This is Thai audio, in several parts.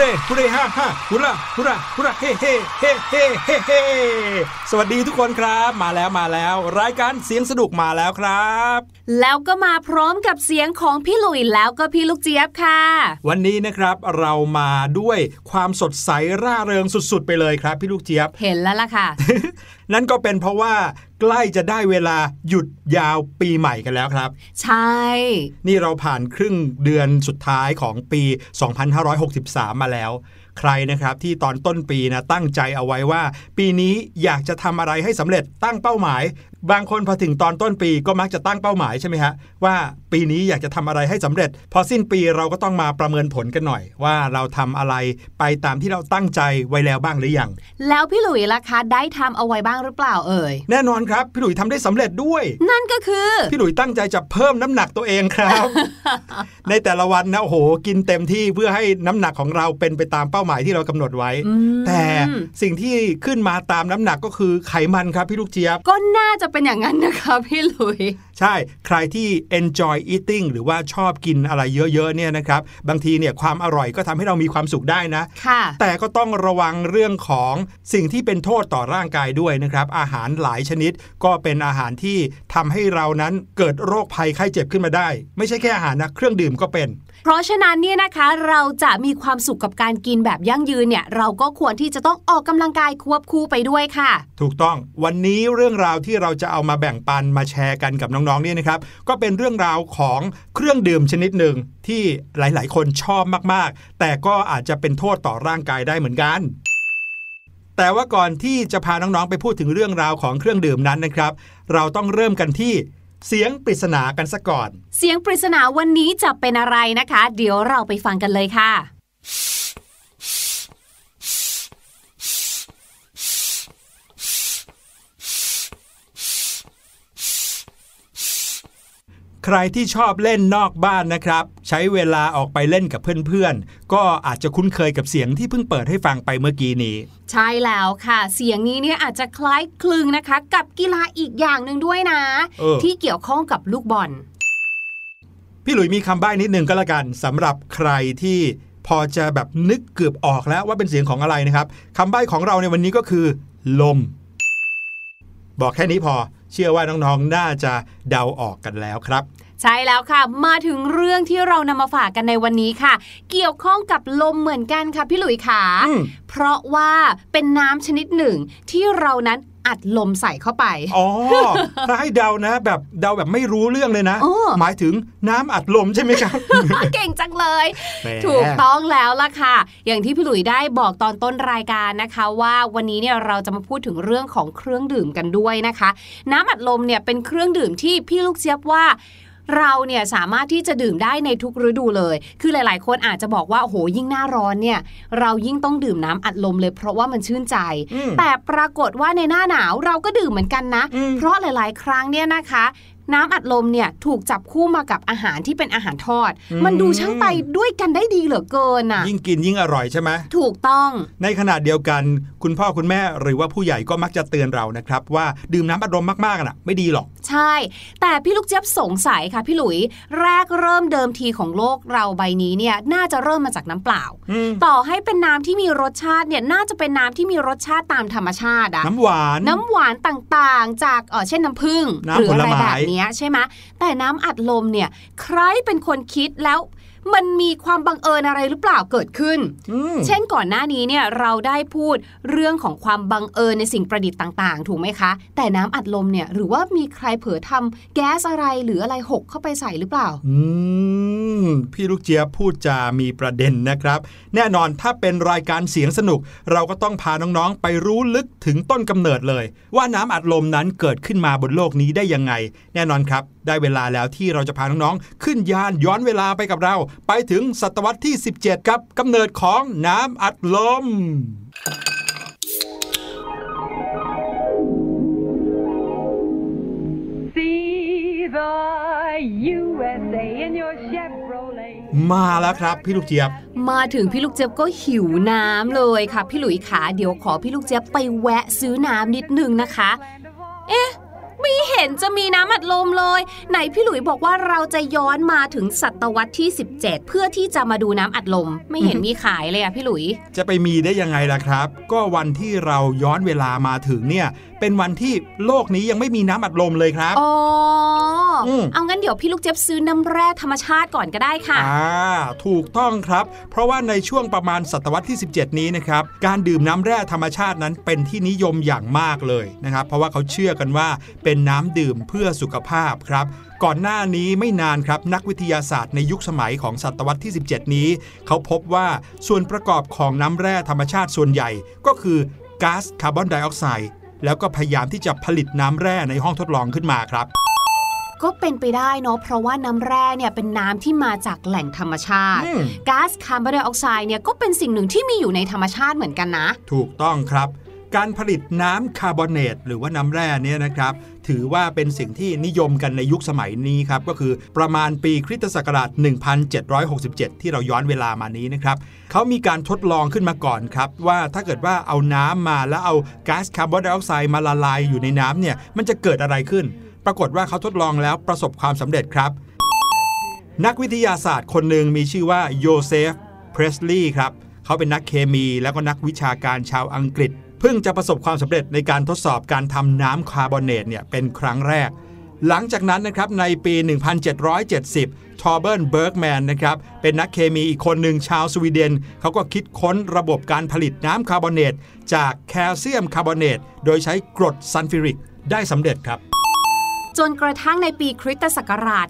เร่ฮุเร่ฮ่าฮ่าฮุระฮุระฮุระเฮ่เฮ่เฮ่เฮ่เฮ่เฮ่สวัสดีทุกคนครับ มาแล้วมาแล้ว รายการเสียงสนุกมาแล้วครับ แล้วก็มาพร้อมกับเสียงของพี่หลุยแล้วก็พี่ลูกเจี๊ยบค่ะ วันนี้นะครับเรามาด้วยความสดใสร่าเริงสุดๆ ไปเลยครับ พี่ลูกเจี๊ยบ เห็นแล้วล่ะค่ะ นั่นก็เป็นเพราะว่าใกล้จะได้เวลาหยุดยาวปีใหม่กันแล้วครับ ใช่ นี่เราผ่านครึ่งเดือนสุดท้ายของปี 2563 มาแล้ว ใครนะครับที่ตอนต้นปีนะตั้งใจเอาไว้ว่า ปีนี้อยากจะทำอะไรให้สำเร็จตั้งเป้าหมาย บางคนพอถึงตอนต้นปีก็มักจะตั้งเป้าหมายใช่ไหมฮะว่าปีนี้อยากจะทำอะไรให้สำเร็จ พอสิ้นปีเราก็ต้องมาประเมินผลกันหน่อย ว่าเราทำอะไรไปตามที่เราตั้งใจไว้แล้วบ้างหรือยังแล้วพี่หลุยล่ะคะได้ทำเอาไว้บ้างหรือเปล่าเอ่ยแน่นอนครับพี่หลุยทำได้สำเร็จด้วย นั่นก็คือพี่หลุยตั้งใจจะเพิ่มน้ำหนักตัวเองครับ ในแต่ละวันนะโอ้โหกินเต็มที่เพื่อให้น้ำหนักของเราเป็นไปตามเป้าหมายที่เรากำหนดไว้อืมแต่สิ่งที่ขึ้นมาตามน้ำหนักก็คือไขมันครับพี่ลูกเจี๊ยบ ก็น่าจะเป็นอย่างนั้นนะคะพี่หลุย ใช่ ใครที่ enjoy eating หรือว่าชอบกินอะไรเยอะๆเนี่ยนะครับ บางทีเนี่ยความอร่อยก็ทำให้เรามีความสุขได้นะค่ะแต่ก็ต้องระวังเรื่องของสิ่งที่เป็นโทษต่อร่างกายด้วยนะครับ อาหารหลายชนิดก็เป็นอาหารที่ทำให้เรานั้นเกิดโรคภัยไข้เจ็บขึ้นมาได้ ไม่ใช่แค่อาหารนะเครื่องดื่มก็เป็นเพราะฉะนั้นเนี่ยนะคะเราจะมีความสุขกับการกินแบบยั่งยืนเนี่ยเราก็ควรที่จะต้องออกกำลังกายควบคู่ไปด้วยค่ะ ถูกต้องวันนี้เรื่องราวที่เราจะเอามาแบ่งปันมาแชร์กันกับน้องๆเนี่ยนะครับ ก็เป็นเรื่องราวของเครื่องดื่มชนิดหนึ่งที่หลายๆ คนชอบมากๆ แต่ก็อาจจะเป็นโทษต่อร่างกายได้เหมือนกันแต่ว่าก่อนที่จะพาน้องๆ ไปพูดถึงเรื่องราวของเครื่องดื่มนั้นนะครับ เราต้องเริ่มกันที่ เสียงปริศนากันซะก่อน เสียงปริศนาวันนี้จะเป็นอะไรนะคะ เดี๋ยวเราไปฟังกันเลยค่ะ ใครที่ชอบเล่นนอกบ้านนะครับ ใช้เวลาออกไปเล่นกับเพื่อนๆ ก็อาจจะคุ้นเคยกับเสียงที่เพิ่งเปิดให้ฟังไปเมื่อกี้นี้ ใช่แล้วค่ะ เสียงนี้เนี่ยอาจจะคล้ายคลึงนะคะ กับกีฬาอีกอย่างหนึ่งด้วยนะเออที่เกี่ยวข้องกับลูกบอล พี่หลุยมีคำใบ้นิดนึงก็แล้วกันสำหรับใครที่พอจะแบบนึกเกือบออกแล้วว่าเป็นเสียงของอะไรนะครับคำใบ้ของเราในวันนี้ก็คือ ลม บอกแค่นี้พอเชื่อว่าน้องๆน่าจะเดาออกกันแล้วครับ ใช่แล้วค่ะ มาถึงเรื่องที่เรานำมาฝากกันในวันนี้ค่ะ เกี่ยวข้องกับลมเหมือนกันค่ะพี่หลุยขาอืมเพราะว่าเป็นน้ำชนิดหนึ่งที่เรานั้นอัดลมใส่เข้าไป อ๋อ ถ้าให้เดานะ แบบเดาแบบไม่รู้เรื่องเลยนะโอ้หมายถึงน้ำอัดลมใช่ไหมครับ เก่งจังเลยแหมถูกต้องแล้วล่ะค่ะ อย่างที่พี่หลุยได้บอกตอนต้นรายการนะคะ ว่าวันนี้เนี่ยเราจะมาพูดถึงเรื่องของเครื่องดื่มกันด้วยนะคะ น้ำอัดลมเนี่ยเป็นเครื่องดื่มที่พี่ลูกเจี๊ยบว่า เราเนี่ยสามารถที่จะดื่มได้ในทุกฤดูเลย คือหลาย ๆ คนอาจจะบอกว่าโอ้โหยิ่งหน้าร้อนเนี่ยเรายิ่งต้องดื่มน้ำอัดลมเลย เพราะว่ามันชื่นใจอืมแต่ปรากฏว่าในหน้าหนาวเราก็ดื่มเหมือนกันนะอืมเพราะหลาย ๆ ครั้งเนี่ยนะคะ น้ำอัดลมเนี่ยถูกจับคู่มากับอาหารที่เป็นอาหารทอด มันดูช่างไปด้วยกันได้ดีเหลือเกินอะยิ่งกินยิ่งอร่อยใช่ไหมถูกต้อง ในขณะเดียวกัน คุณพ่อคุณแม่หรือว่าผู้ใหญ่ก็มักจะเตือนเรานะครับว่าดื่มน้ำอัดลมมากๆน่ะ ไม่ดีหรอก ใช่ แต่พี่ลูกเจี๊ยบสงสัยค่ะพี่หลุย แรกเริ่มเดิมทีของโลกเราใบนี้เนี่ยน่าจะเริ่มมาจากน้ำเปล่าอืมต่อให้เป็นน้ำที่มีรสชาติเนี่ยน่าจะเป็นน้ำที่มีรสชาติตามธรรมชาติอะน้ำหวาน น้ำหวานต่างๆ จากเออเช่นน้ำผึ้งน้ำหรืออะไรผลไม้แบบเนี้ยใช่ไหมแต่น้ำอัดลมเนี่ยใครเป็นคนคิดแล้ว มันมีความบังเอิญอะไรหรือเปล่าเกิดขึ้นอืมเช่นก่อนหน้านี้เนี่ยเราได้พูดเรื่องของความบังเอิญในสิ่งประดิษฐ์ต่าง ๆ ถูกไหมคะ แต่น้ำอัดลมเนี่ยหรือว่ามีใครเผลอทำแก๊สอะไรหรืออะไรหกเข้าไปใส่หรือเปล่า อืมพี่ลูกเจี๊ยบพูดจามีประเด็นนะครับ แน่นอนถ้าเป็นรายการเสียงสนุก เราก็ต้องพาน้องๆ ไปรู้ลึกถึงต้นกำเนิดเลย ว่าน้ำอัดลมนั้นเกิดขึ้นมาบนโลกนี้ได้ยังไง แน่นอนครับ ได้เวลาแล้วที่เราจะพาน้องๆ ขึ้นยานย้อนเวลาไปกับเราไปถึงศตวรรษที่ 17กับกำเนิดของน้ำอัดลม See the USA in your Chevrolet. มาแล้วครับพี่ลูกเจี๊ยบ มาถึงพี่ลูกเจี๊ยบก็หิวน้ำเลยค่ะ พี่หลุยขาเดี๋ยวขอพี่ลูกเจี๊ยบไปแวะซื้อน้ำนิดนึงนะคะ เอ๊ะ ไม่เห็นจะมีน้ำอัดลมเลย ไหนพี่หลุยบอกว่าเราจะย้อนมาถึงศตวรรษที่ 17 เพื่อที่จะมาดูน้ำอัดลม ไม่เห็นมีขายเลยอะพี่หลุย จะไปมีได้ยังไงล่ะครับ ก็วันที่เราย้อนเวลามาถึงเนี่ย เป็นวันที่โลกนี้ยังไม่มีน้ำอัดลมเลยครับอ๋ออมเอางั้นเดี๋ยวพี่ลูกเจี๊ยบซื้อน้ำแร่ธรรมชาติก่อนก็ได้ค่ะอ่าถูกต้องครับ เพราะว่าในช่วงประมาณศตวรรษที่ 17 นี้นะครับการดื่มน้ำแร่ธรรมชาตินั้นเป็นที่นิยมอย่างมากเลยนะครับ เพราะว่าเขาเชื่อกันว่าเป็นน้ำดื่มเพื่อสุขภาพครับ ก่อนหน้านี้ไม่นานครับนักวิทยาศาสตร์ในยุคสมัยของศตวรรษที่ 17 นี้ เขาพบว่าส่วนประกอบของน้ำแร่ธรรมชาติส่วนใหญ่ ก็คือก๊าซคาร์บอนไดออกไซด์แล้วก็พยายามที่จะผลิตน้ำแร่ในห้องทดลองขึ้นมาครับก็เป็นไปได้เนาะเพราะว่าน้ำแร่เนี่ยเป็นน้ำที่มาจากแหล่งธรรมชาติอืมก๊าซคาร์บอนไดออกไซด์เนี่ยก็เป็นสิ่งหนึ่งที่มีอยู่ในธรรมชาติเหมือนกันนะ ถูกต้องครับ การผลิตน้ำคาร์บอเนตหรือว่าน้ำแร่เนี่ยนะครับถือว่าเป็นสิ่งที่นิยมกันในยุคสมัยนี้ครับก็คือประมาณปีคริสตศักราช 1767 ที่เราย้อนเวลามานี้นะครับเขามีการทดลองขึ้นมาก่อนครับว่าถ้าเกิดว่าเอาน้ำมาแล้วเอาก๊าซคาร์บอนไดออกไซด์มาละลายอยู่ในน้ำเนี่ยมันจะเกิดอะไรขึ้น ปรากฏว่าเขาทดลองแล้วประสบความสำเร็จครับนักวิทยาศาสตร์คนหนึ่งมีชื่อว่าโยเซฟ เพรสลีย์ครับ เขาเป็นนักเคมีแล้วก็นักวิชาการชาวอังกฤษ เพิ่งจะประสบความสำเร็จในการทดสอบการทำน้ำคาร์บอเนตเนี่ยเป็นครั้งแรก หลังจากนั้นนะครับในปี 1770 ทอร์เบิร์นเบิร์กแมนนะครับเป็นนักเคมีอีกคนหนึ่งชาวสวีเดน เขาก็คิดค้นระบบการผลิตน้ำคาร์บอเนตจากแคลเซียมคาร์บอเนตโดยใช้กรดซัลฟิวริกได้สำเร็จครับ จนกระทั่งในปีคริสตศักราช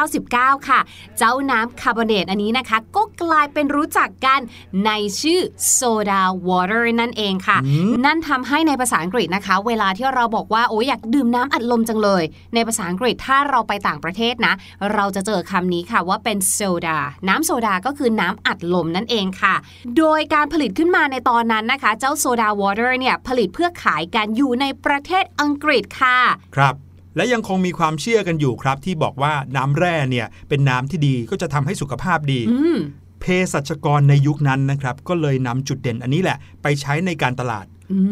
1799 ค่ะ เจ้าน้ำคาร์บอเนตอันนี้นะคะ ก็กลายเป็นรู้จักกันในชื่อ soda water นั่นเองค่ะ นั่นทำให้ในภาษาอังกฤษนะคะ เวลาที่เราบอกว่าโอ้ยอยากดื่มน้ำอัดลมจังเลย ในภาษาอังกฤษถ้าเราไปต่างประเทศนะ เราจะเจอคำนี้ค่ะว่าเป็น soda น้ำโซดาก็คือน้ำอัดลมนั่นเองค่ะ โดยการผลิตขึ้นมาในตอนนั้นนะคะ เจ้า soda water เนี่ยผลิตเพื่อขายกันอยู่ในประเทศอังกฤษค่ะ ครับ และยังคงมีความเชื่อกันอยู่ครับ ที่บอกว่าน้ำแร่เนี่ยเป็นน้ำที่ดีก็จะทำให้สุขภาพดีอืมเภสัชกรในยุคนั้นนะครับ ก็เลยนำจุดเด่นอันนี้แหละ ไปใช้ในการตลาด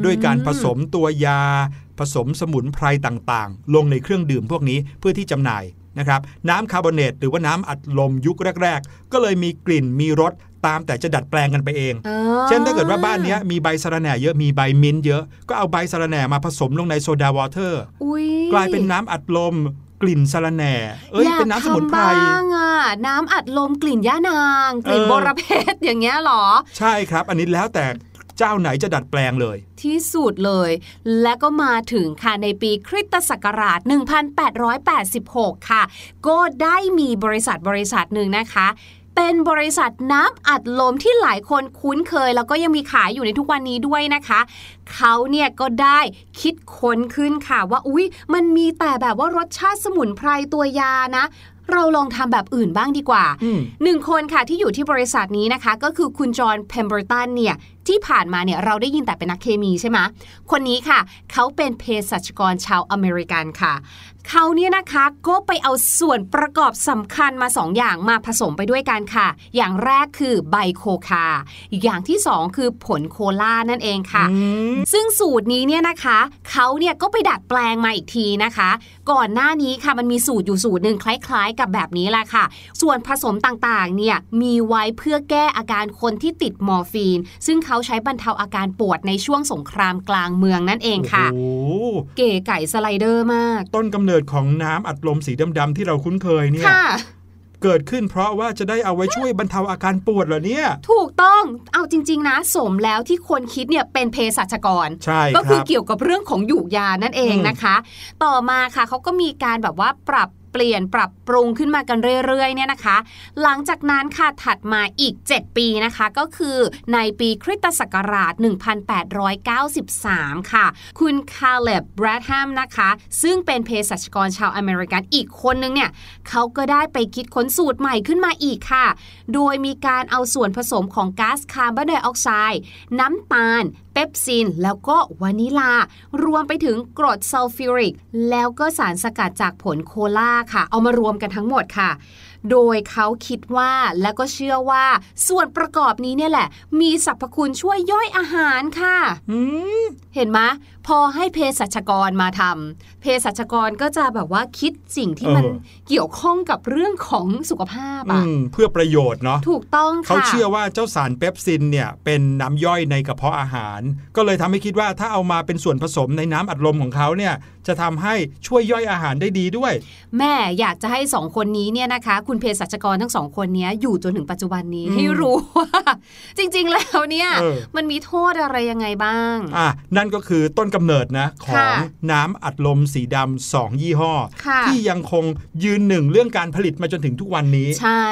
ด้วยการผสมตัวยา ผสมสมุนไพรต่างๆ ลงในเครื่องดื่มพวกนี้เพื่อที่จำหน่ายนะครับน้ำคาร์บอเนตหรือว่าน้ำอัดลมยุคแรก ๆ ก็เลยมีกลิ่นมีรส ตามแต่จะดัดแปลงกันไปเองอ่าเช่นถ้าเกิดว่าบ้านเนี้ยมีใบสะระแหน่เยอะมีใบมิ้นท์เยอะ ก็เอาใบสะระแหน่มาผสมลงใน soda waterอุ๊ยกลายเป็นน้ำอัดลมกลิ่นสะระแหน่ เอ้ยอยากเป็นน้ำสมุนไพรทำบ้างอะ น้ำอัดลมกลิ่นย่านาง กลิ่นเออบอระเพ็ดอย่างเงี้ยเหรอ ใช่ครับ อันนี้แล้วแต่เจ้าไหนจะดัดแปลงเลย ที่สุดเลย และก็มาถึงค่ะในปีคริสตศักราช 1886 ค่ะ ก็ได้มีบริษัทบริษัทหนึ่งนะคะ เป็นบริษัทน้ำอัดลมที่หลายคนคุ้นเคย แล้วก็ยังมีขายอยู่ในทุกวันนี้ด้วยนะคะ เขาเนี่ยก็ได้คิดค้นขึ้นค่ะว่าอุ๊ย มันมีแต่แบบว่ารสชาติสมุนไพรตัวยานะเราลองทำแบบอื่นบ้างดีกว่าอืมหนึ่งคนค่ะที่อยู่ที่บริษัทนี้นะคะ ก็คือคุณจอห์นเพมเบอร์ตันเนี่ยที่ผ่านมาเนี่ยเราได้ยินแต่เป็นนักเคมีใช่ไหมคนนี้ค่ะ เขาเป็นเภสัชกรชาวอเมริกันค่ะ เขาเนี่ยนะคะก็ไปเอาส่วนประกอบสำคัญมาสองอย่างมาผสมไปด้วยกันค่ะ อย่างแรกคือใบโคคา อย่างที่สองคือผลโคลานั่นเองค่ะซึ่งสูตรนี้เนี่ยนะคะเขาเนี่ยก็ไปดัดแปลงมาอีกทีนะคะ ก่อนหน้านี้ค่ะมันมีสูตรอยู่สูตรหนึ่งคล้ายๆ กับแบบนี้แหละค่ะ ส่วนผสมต่างๆเนี่ยมีไว้เพื่อแก้อาการคนที่ติดมอร์ฟีน ซึ่งเขาใช้บรรเทาอาการปวดในช่วงสงครามกลางเมืองนั่นเองค่ะโอ้โหเก๋ไก่สไลเดอร์มาก ต้นกำเนิดของน้ำอัดลมสีดำๆที่เราคุ้นเคยเนี่ยค่ะ เกิดขึ้นเพราะว่าจะได้เอาไว้ช่วยบรรเทาอาการปวดเหรอเนี่ย ถูกต้องเอาจริง ๆ นะ สมแล้วที่คนคิดเนี่ยเป็นเภสัชกร ใช่ก็คคือรับเกี่ยวกับเรื่องของหยูกยานั่นเองอืมนะคะ ต่อมาค่ะเขาก็มีการแบบว่าปรับเปลี่ยนปรับปรุงขึ้นมากันเรื่อยๆเนี่ยนะคะ หลังจากนั้นค่ะถัดมาอีก 7 ปีนะคะ ก็คือในปีคริสตศักราช 1893 ค่ะ คุณคาเลบแบรดแฮมนะคะ ซึ่งเป็นเภสัชกรชาวอเมริกันอีกคนนึงเนี่ยเขาก็ได้ไปคิดค้นสูตรใหม่ขึ้นมาอีกค่ะ โดยมีการเอาส่วนผสมของก๊าซคาร์บอนไดออกไซด์น้ำตาล เปปซิน แล้วก็วานิลา รวมไปถึงกรดซัลฟิวริก แล้วก็สารสกัดจากผลโคลาค่ะ เอามารวมกันทั้งหมดค่ะ โดยเขาคิดว่าแล้วก็เชื่อว่า ส่วนประกอบนี้เนี่ยแหละ มีสรรพคุณช่วยย่อยอาหารค่ะอืมเห็นไหม พอให้เภสัชกรมาทำเภสัชกรก็จะแบบว่าคิดสิ่งที่มันเออเกี่ยวข้องกับเรื่องของสุขภาพอือะมเพื่อประโยชน์เนาะถูกต้องค่ะเขาเชื่อว่าเจ้าสารเปปซินเนี่ยเป็นน้ำย่อยในกระเพาะอาหาร ก็เลยทำให้คิดว่าถ้าเอามาเป็นส่วนผสมในน้ำอัดลมของเขาเนี่ยจะทำให้ช่วยย่อยอาหารได้ดีด้วย แม่อยากจะให้สองคนนี้เนี่ยนะคะ คุณเภสัชกรทั้งสองคนเนี้ยอยู่จนถึงปัจจุบันนี้อืมให้รู้ว่าจริง ๆ แล้วเนี่ยเออมันมีโทษอะไรยังไงบ้างอะนั่นก็คือต้นกำเนิดนะขอค่ะงน้ำอัดลมสีดำสองยี่ห้อค่ะที่ยังคงยืนหนึ่งเรื่องการผลิตมาจนถึงทุกวันนี้ ใช่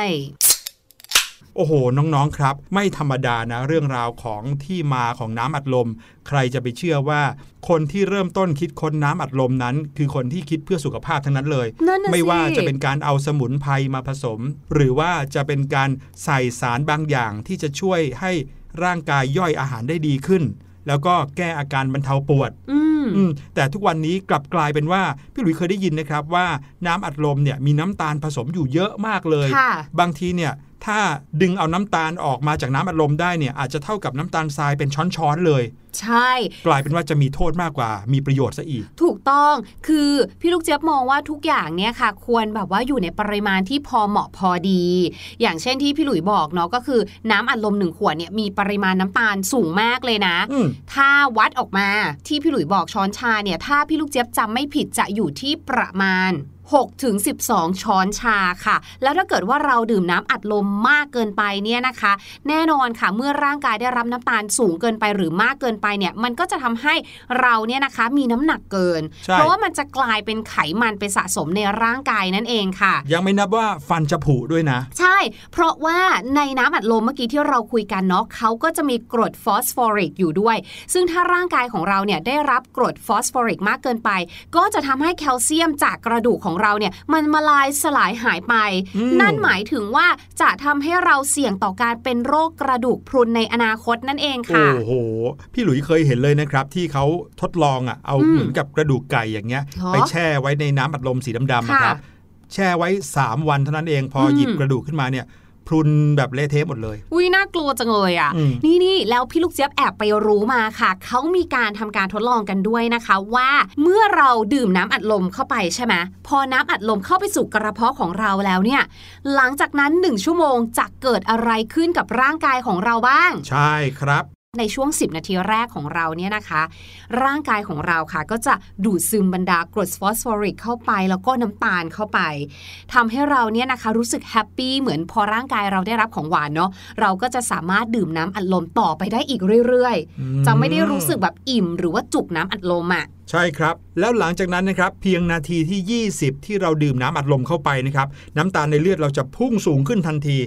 โอ้โห น้องๆ ครับ ไม่ธรรมดานะ เรื่องราวของที่มาของน้ำอัดลม ใครจะไปเชื่อว่า คนที่เริ่มต้นคิดค้นน้ำอัดลมนั้น คือคนที่คิดเพื่อสุขภาพทั้งนั้นเลยนั่นน่ะไม่ว่าสิจะเป็นการเอาสมุนไพรมาผสม หรือว่าจะเป็นการใส่สารบางอย่างที่จะช่วยให้ร่างกายย่อยอาหารได้ดีขึ้น แล้วก็แก้อาการบรรเทาปวดอืมอืมแต่ทุกวันนี้กลับกลายเป็นว่า พี่หลุยส์เคยได้ยินนะครับว่าน้ำอัดลมเนี่ยมีน้ำตาลผสมอยู่เยอะมากเลยค่ะบางทีเนี่ย ถ้าดึงเอาน้ำตาลออกมาจากน้ำอัดลมได้เนี่ยอาจจะเท่ากับน้ำตาลทรายเป็นช้อนๆเลย ใช่ กลายเป็นว่าจะมีโทษมากกว่า มีประโยชน์ซะอีก ถูกต้องคือพี่ลูกเจี๊ยบมองว่าทุกอย่างเนี่ยค่ะ ควรแบบว่าอยู่ในปริมาณที่พอเหมาะพอดี อย่างเช่นที่พี่หลุยบอกเนาะก็คือน้ำอัดลมหนึ่งขวดเนี่ยมีปริมาณน้ำตาลสูงมากเลยนะอืมถ้าวัดออกมาที่พี่หลุยบอกช้อนชาเนี่ยถ้าพี่ลูกเจี๊ยบจำไม่ผิดจะอยู่ที่ประมาณ 6ถึง12 ช้อนชาค่ะ แล้วถ้าเกิดว่าเราดื่มน้ำอัดลมมากเกินไปเนี่ยนะคะ แน่นอนค่ะเมื่อร่างกายได้รับน้ำตาลสูงเกินไปหรือมากเกินไปเนี่ยมันก็จะทำให้เราเนี่ยนะคะมีน้ำหนักเกินใช่เพราะว่ามันจะกลายเป็นไขมันไปสะสมในร่างกายนั่นเองค่ะ ยังไม่นับว่าฟันจะผุด้วยนะ ใช่ เพราะว่าในน้ำอัดลมเมื่อกี้ที่เราคุยกันเนาะเขาก็จะมีกรดฟอสฟอริกอยู่ด้วย ซึ่งถ้าร่างกายของเราเนี่ยได้รับกรดฟอสฟอริกมากเกินไป ก็จะทำให้แคลเซียมจากกระดูกของเราเนี่ยมันมาลายสลายหายไปอืมนั่นหมายถึงว่าจะทำให้เราเสี่ยงต่อการเป็นโรคกระดูกพรุนในอนาคตนั่นเองค่ะโอ้โหพี่หลุยเคยเห็นเลยนะครับ ที่เขาทดลองอะเอาอืมเหมือนกับกระดูกไก่อย่างเงี้ยเหรอไปแช่ไว้ในน้ำอัดลมสีดำๆค่ะนะครับแช่ไว้ 3 วันเท่านั้นเองพออมหยิบกระดูกขึ้นมาเนี่ย พรุนแบบเละเทะหมดเลยอุ้ยน่ากลัวจังเลยอะอืมนี่นี่แล้วพี่ลูกเจี๊ยบแอบไปรู้มาค่ะ เขามีการทำการทดลองกันด้วยนะคะ ว่าเมื่อเราดื่มน้ำอัดลมเข้าไปใช่ไหมพอน้ำอัดลมเข้าไปสู่กระเพาะของเราแล้วเนี่ย หลังจากนั้นหนึ่งชั่วโมงจะเกิดอะไรขึ้นกับร่างกายของเราบ้าง ใช่ครับ ในช่วง 10 นาทีแรกของเราเนี่ยนะคะ ร่างกายของเราค่ะ ก็จะดูดซึมบรรดากรดฟอสฟอริกเข้าไป แล้วก็น้ำตาลเข้าไปทำให้เราเนี่ยนะคะรู้สึกแฮปปี้เหมือนพอร่างกายเราได้รับของหวานเนาะเราก็จะสามารถดื่มน้ำอัดลมต่อไปได้อีกเรื่อยอืมๆจะไม่ได้รู้สึกแบบอิ่ม หรือว่าจุกน้ำอัดลมอะใช่ครับ แล้วหลังจากนั้นนะครับเพียงนาทีที่ 20 ที่เราดื่มน้ำอัดลมเข้าไปนะครับน้ำตาลในเลือดเราจะพุ่งสูงขึ้นทันที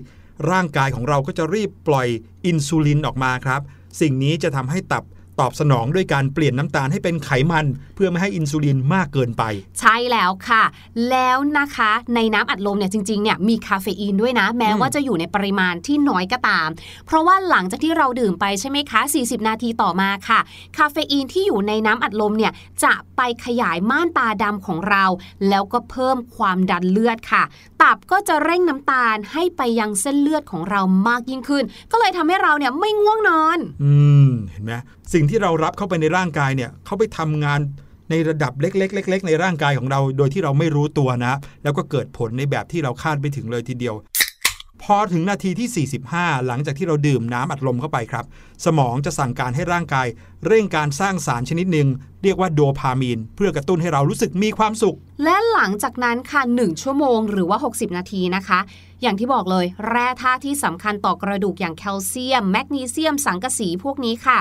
ร่างกายของเราก็จะรีบปล่อยอินซูลินออกมาครับ สิ่งนี้จะทำให้ตับ ตอบสนองด้วยการเปลี่ยนน้ำตาลให้เป็นไขมัน เพื่อไม่ให้อินซูลินมากเกินไป ใช่แล้วค่ะ แล้วนะคะในน้ำอัดลมเนี่ยจริงๆเนี่ยมีคาเฟอีนด้วยนะ แม้อืมว่าจะอยู่ในปริมาณที่น้อยก็ตาม เพราะว่าหลังจากที่เราดื่มไปใช่ไหมคะ 40 นาทีต่อมาค่ะ คาเฟอีนที่อยู่ในน้ำอัดลมเนี่ยจะไปขยายม่านตาดำของเรา แล้วก็เพิ่มความดันเลือดค่ะ ตับก็จะเร่งน้ำตาลให้ไปยังเส้นเลือดของเรามากยิ่งขึ้น ก็เลยทำให้เราเนี่ยไม่ง่วงนอน อืม เห็นไหม สิ่งที่เรารับเข้าไปในร่างกายเนี่ยเขาไปทำงานในระดับเล็ก ๆ ๆ ในร่างกายของเรา โดยที่เราไม่รู้ตัวนะ แล้วก็เกิดผลในแบบที่เราคาดไม่ถึงเลยทีเดียว พอถึงนาทีที่ 45 หลังจากที่เราดื่มน้ำอัดลมเข้าไปครับ สมองจะสั่งการให้ร่างกาย เร่งการสร้างสารชนิดหนึ่งเรียกว่าโดพามีน เพื่อกระตุ้นให้เรารู้สึกมีความสุข และหลังจากนั้นค่ะ 1 ชั่วโมงหรือว่า 60 นาทีนะคะ อย่างที่บอกเลย แร่ธาตุที่สำคัญต่อกระดูกอย่างแคลเซียม แมกนีเซียม สังกะสีพวกนี้ค่ะ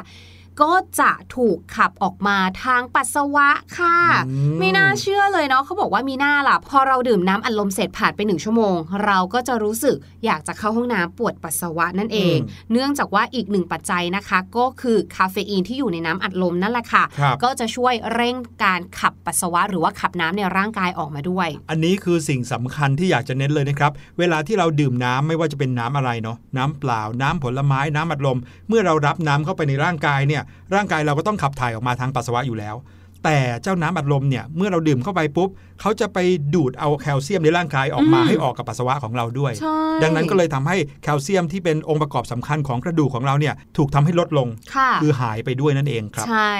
ก็จะถูกขับออกมาทางปัสสาวะค่ะอืมไม่น่าเชื่อเลยเนาะเขาบอกว่ามีหน้าล่ะ พอเราดื่มน้ำอัดลมเสร็จผ่านไปหนึ่งชั่วโมง เราก็จะรู้สึกอยากจะเข้าห้องน้ำปวดปัสสาวะนั่นเอง เนื่องจากว่าอีกหนึ่งปัจจัยนะคะ ก็คือคาเฟอีนที่อยู่ในน้ำอัดลมนั่นแหละค่ะครับก็จะช่วยเร่งการขับปัสสาวะ หรือว่าขับน้ำในร่างกายออกมาด้วย อันนี้คือสิ่งสำคัญที่อยากจะเน้นเลยนะครับ เวลาที่เราดื่มน้ำไม่ว่าจะเป็นน้ำอะไรเนาะน้ำเปล่าน้ำผลไม้น้ำอัดลม เมื่อเรารับน้ำเข้าไปในร่างกายเนี่ยร่างกายเราก็ต้องขับถ่ายออกมาทางปัสสาวะอยู่แล้ว แต่เจ้าน้ำอัดลมเนี่ยเมื่อเราดื่มเข้าไปปุ๊บเขาจะไปดูดเอาแคลเซียมในร่างกายออกมาอืมให้ออกกับปัสสาวะของเราด้วยใช่ดังนั้นก็เลยทำให้แคลเซียมที่เป็นองค์ประกอบสำคัญของกระดูกของเราเนี่ยถูกทำให้ลดลงค่ะคือหายไปด้วยนั่นเองครับ ใช่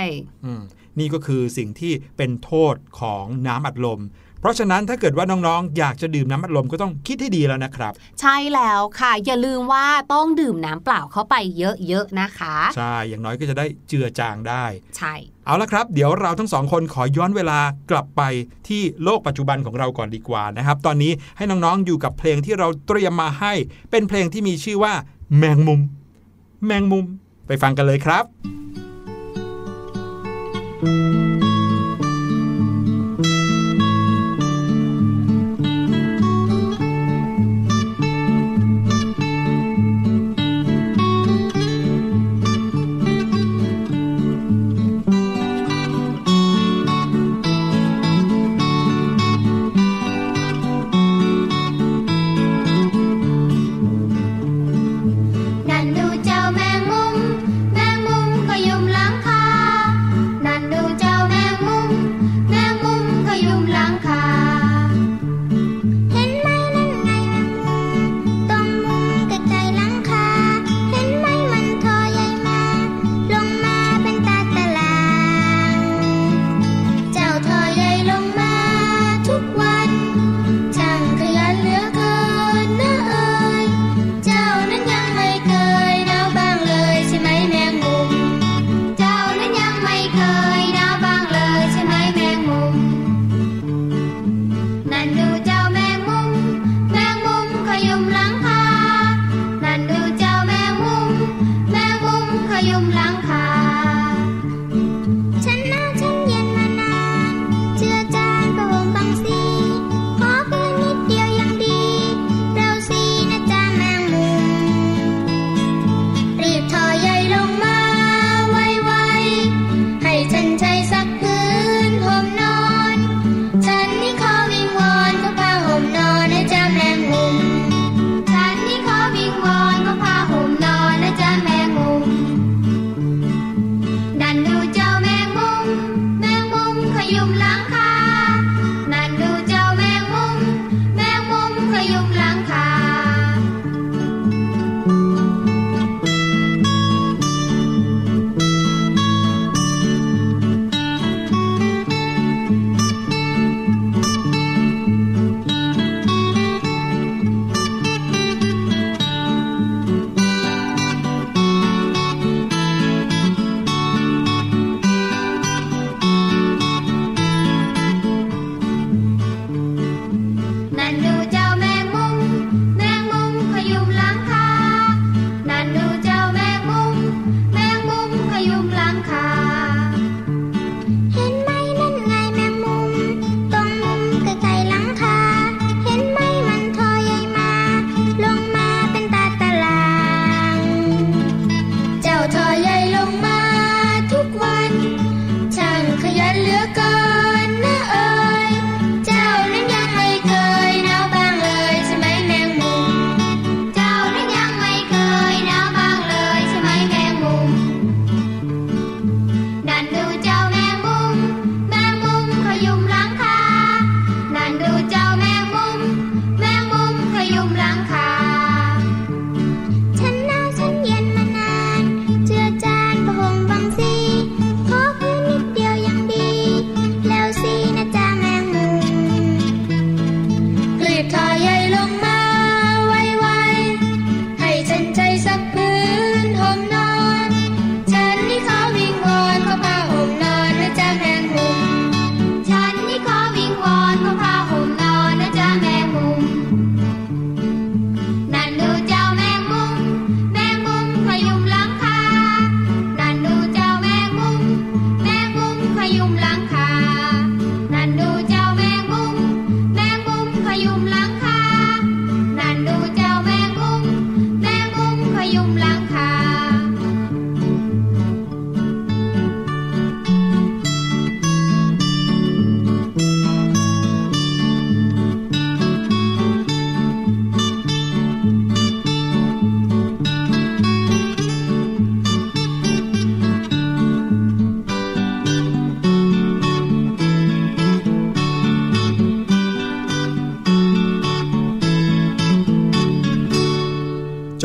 อืมนี่ก็คือสิ่งที่เป็นโทษของน้ำอัดลมเพ ราะฉะนั้นถ้าเกิดว่าน้องๆ อยากจะดื่มน้ำอัดลมก็ต้องคิดให้ดีแล้วนะครับ ใช่แล้วค่ะ อย่าลืมว่าต้องดื่มน้ำเปล่าเข้าไปเยอะๆนะคะ ใช่อย่างน้อยก็จะได้เจือจางได้ ใช่เอาละครับ เดี๋ยวเราทั้งสองคนขอย้อนเวลากลับไปที่โลกปัจจุบันของเราก่อนดีกว่านะครับ ตอนนี้ให้น้องๆอยู่กับเพลงที่เราเตรียมมาให้ เป็นเพลงที่มีชื่อว่า แมงมุม แมงมุม ไปฟังกันเลยครับนั่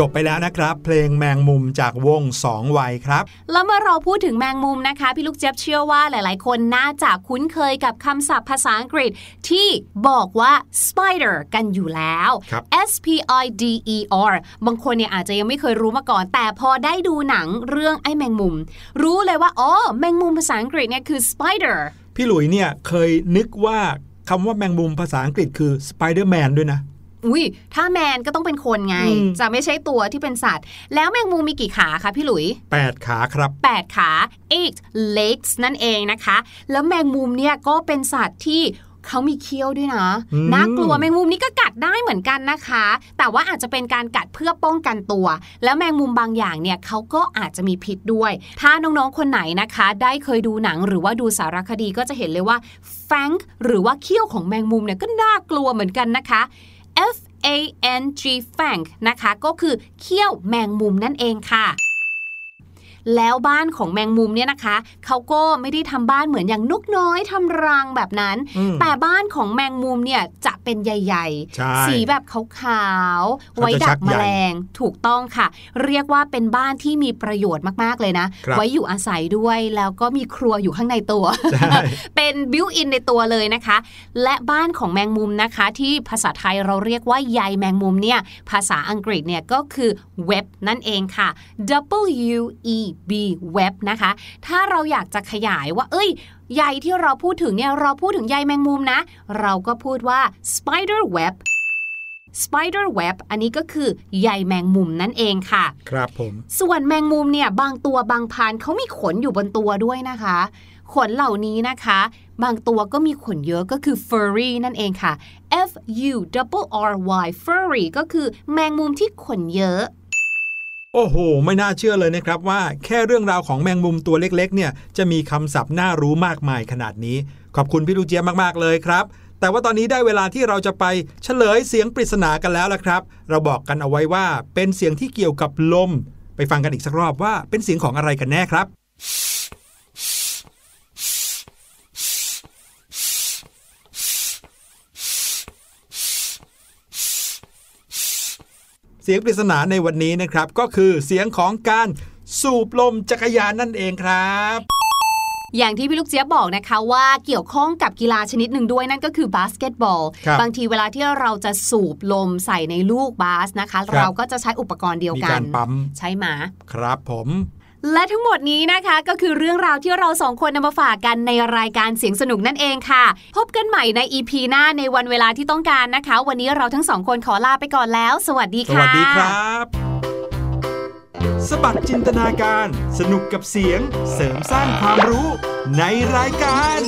จบไปแล้วนะครับ เพลงแมงมุมจากวงสองวัยครับ แล้วเมื่อเราพูดถึงแมงมุมนะคะ พี่ลูกเจี๊ยบเชื่อว่าหลาย ๆ คนน่าจะคุ้นเคยกับคำศัพท์ภาษาอังกฤษที่บอกว่า spider กันอยู่แล้วครับ S P I D E R บางคนเนี่ยอาจจะยังไม่เคยรู้มาก่อน แต่พอได้ดูหนังเรื่องไอ้แมงมุม รู้เลยว่าอ๋อแมงมุมภาษาอังกฤษเนี่ยคือ spider พี่หลุยเนี่ยเคยนึกว่าคำว่าแมงมุมภาษาอังกฤษคือ Spider-Man ด้วยนะ อุ้ยถ้าแมนก็ต้องเป็นคนไงอืมจะไม่ใช่ตัวที่เป็นสัตว์ แล้วแมงมุมมีกี่ขาคะพี่หลุย 8 ขาครับ 8 ขา eight legs นั่นเองนะคะ แล้วแมงมุมเนี่ยก็เป็นสัตว์ที่เขามีเขี้ยวด้วยนะอืมน่ากลัวแมงมุมนี่ก็กัดได้เหมือนกันนะคะ แต่ว่าอาจจะเป็นการกัดเพื่อป้องกันตัว แล้วแมงมุมบางอย่างเนี่ยเขาก็อาจจะมีพิษด้วย ถ้าน้องๆคนไหนนะคะ ได้เคยดูหนังหรือว่าดูสารคดีก็จะเห็นเลยว่าแฟงหรือว่าเขี้ยวของแมงมุมเนี่ยก็น่ากลัวเหมือนกันนะคะ F A N G fang นะคะ ก็คือเขี้ยวแมงมุมนั่นเองค่ะ แล้วบ้านของแมงมุมเนี่ยนะคะ เขาก็ไม่ได้ทำบ้านเหมือนอย่างนกน้อยทำรังแบบนั้นอืมแต่บ้านของแมงมุมเนี่ยจะเป็นใหญ่ใช่ๆสีแบบขาวๆเขาจะไว้ดัชักกแมใหญ่ลง ถูกต้องค่ะ เรียกว่าเป็นบ้านที่มีประโยชน์มากๆเลยนะครับไว้อยู่อาศัยด้วย แล้วก็มีครัวอยู่ข้างในตัวใช่เป็นบิวอินในตัวเลยนะคะ และบ้านของแมงมุมนะคะ ที่ภาษาไทยเราเรียกว่าใยแมงมุมเนี่ย ภาษาอังกฤษเนี่ยก็คือเว็บนั่นเองค่ะ W E B web นะคะ ถ้าเราอยากจะขยายว่า เอ้ยใยที่เราพูดถึงเนี่ยเราพูดถึงใยแมงมุมนะ เราก็พูดว่า spider web spider web อันนี้ก็คือใยแมงมุมนั่นเองค่ะ ครับผม ส่วนแมงมุมเนี่ยบางตัวบางพันธุ์เขามีขนอยู่บนตัวด้วยนะคะ ขนเหล่านี้นะคะ บางตัวก็มีขนเยอะก็คือ furry นั่นเองค่ะ F U R R Y furry ก็คือแมงมุมที่ขนเยอะ โอ้โห ไม่น่าเชื่อเลยนะครับว่าแค่เรื่องราวของแมงมุมตัวเล็กๆ เนี่ยจะมีคำศัพท์น่ารู้มากมายขนาดนี้ ขอบคุณพี่ลูกเจี๊ยบมากๆเลยครับ แต่ว่าตอนนี้ได้เวลาที่เราจะไปเฉลยเสียงปริศนากันแล้วละครับ เราบอกกันเอาไว้ว่าเป็นเสียงที่เกี่ยวกับลม ไปฟังกันอีกสักรอบว่าเป็นเสียงของอะไรกันแน่ครับ เสียงปริศนาในวันนี้นะครับ ก็คือเสียงของการสูบลมจักรยานนั่นเองครับอย่างที่พี่ลูกเจี๊ยบบอกนะคะว่าเกี่ยวข้องกับกีฬาชนิดหนึ่งด้วยนั่นก็คือบาสเกตบอลครับบางทีเวลาที่เราจะสูบลมใส่ในลูกบาสนะคะครับเราก็จะใช้อุปกรณ์เดียวมีกักานรปั๊มใช่ไหมครับผม และทั้งหมดนี้นะคะก็คือเรื่องราวที่เราสองคนนำมาฝากกันในรายการเสียงสนุกนั่นเองค่ะ พบกันใหม่ใน EP หน้าในวันเวลาที่ต้องการนะคะ วันนี้เราทั้งสองคนขอลาไปก่อนแล้ว สวัสดีค่ะ สวัสดีครับสบัดจินตนาการ สนุกกับเสียง เสริมสร้างความรู้ในรายการ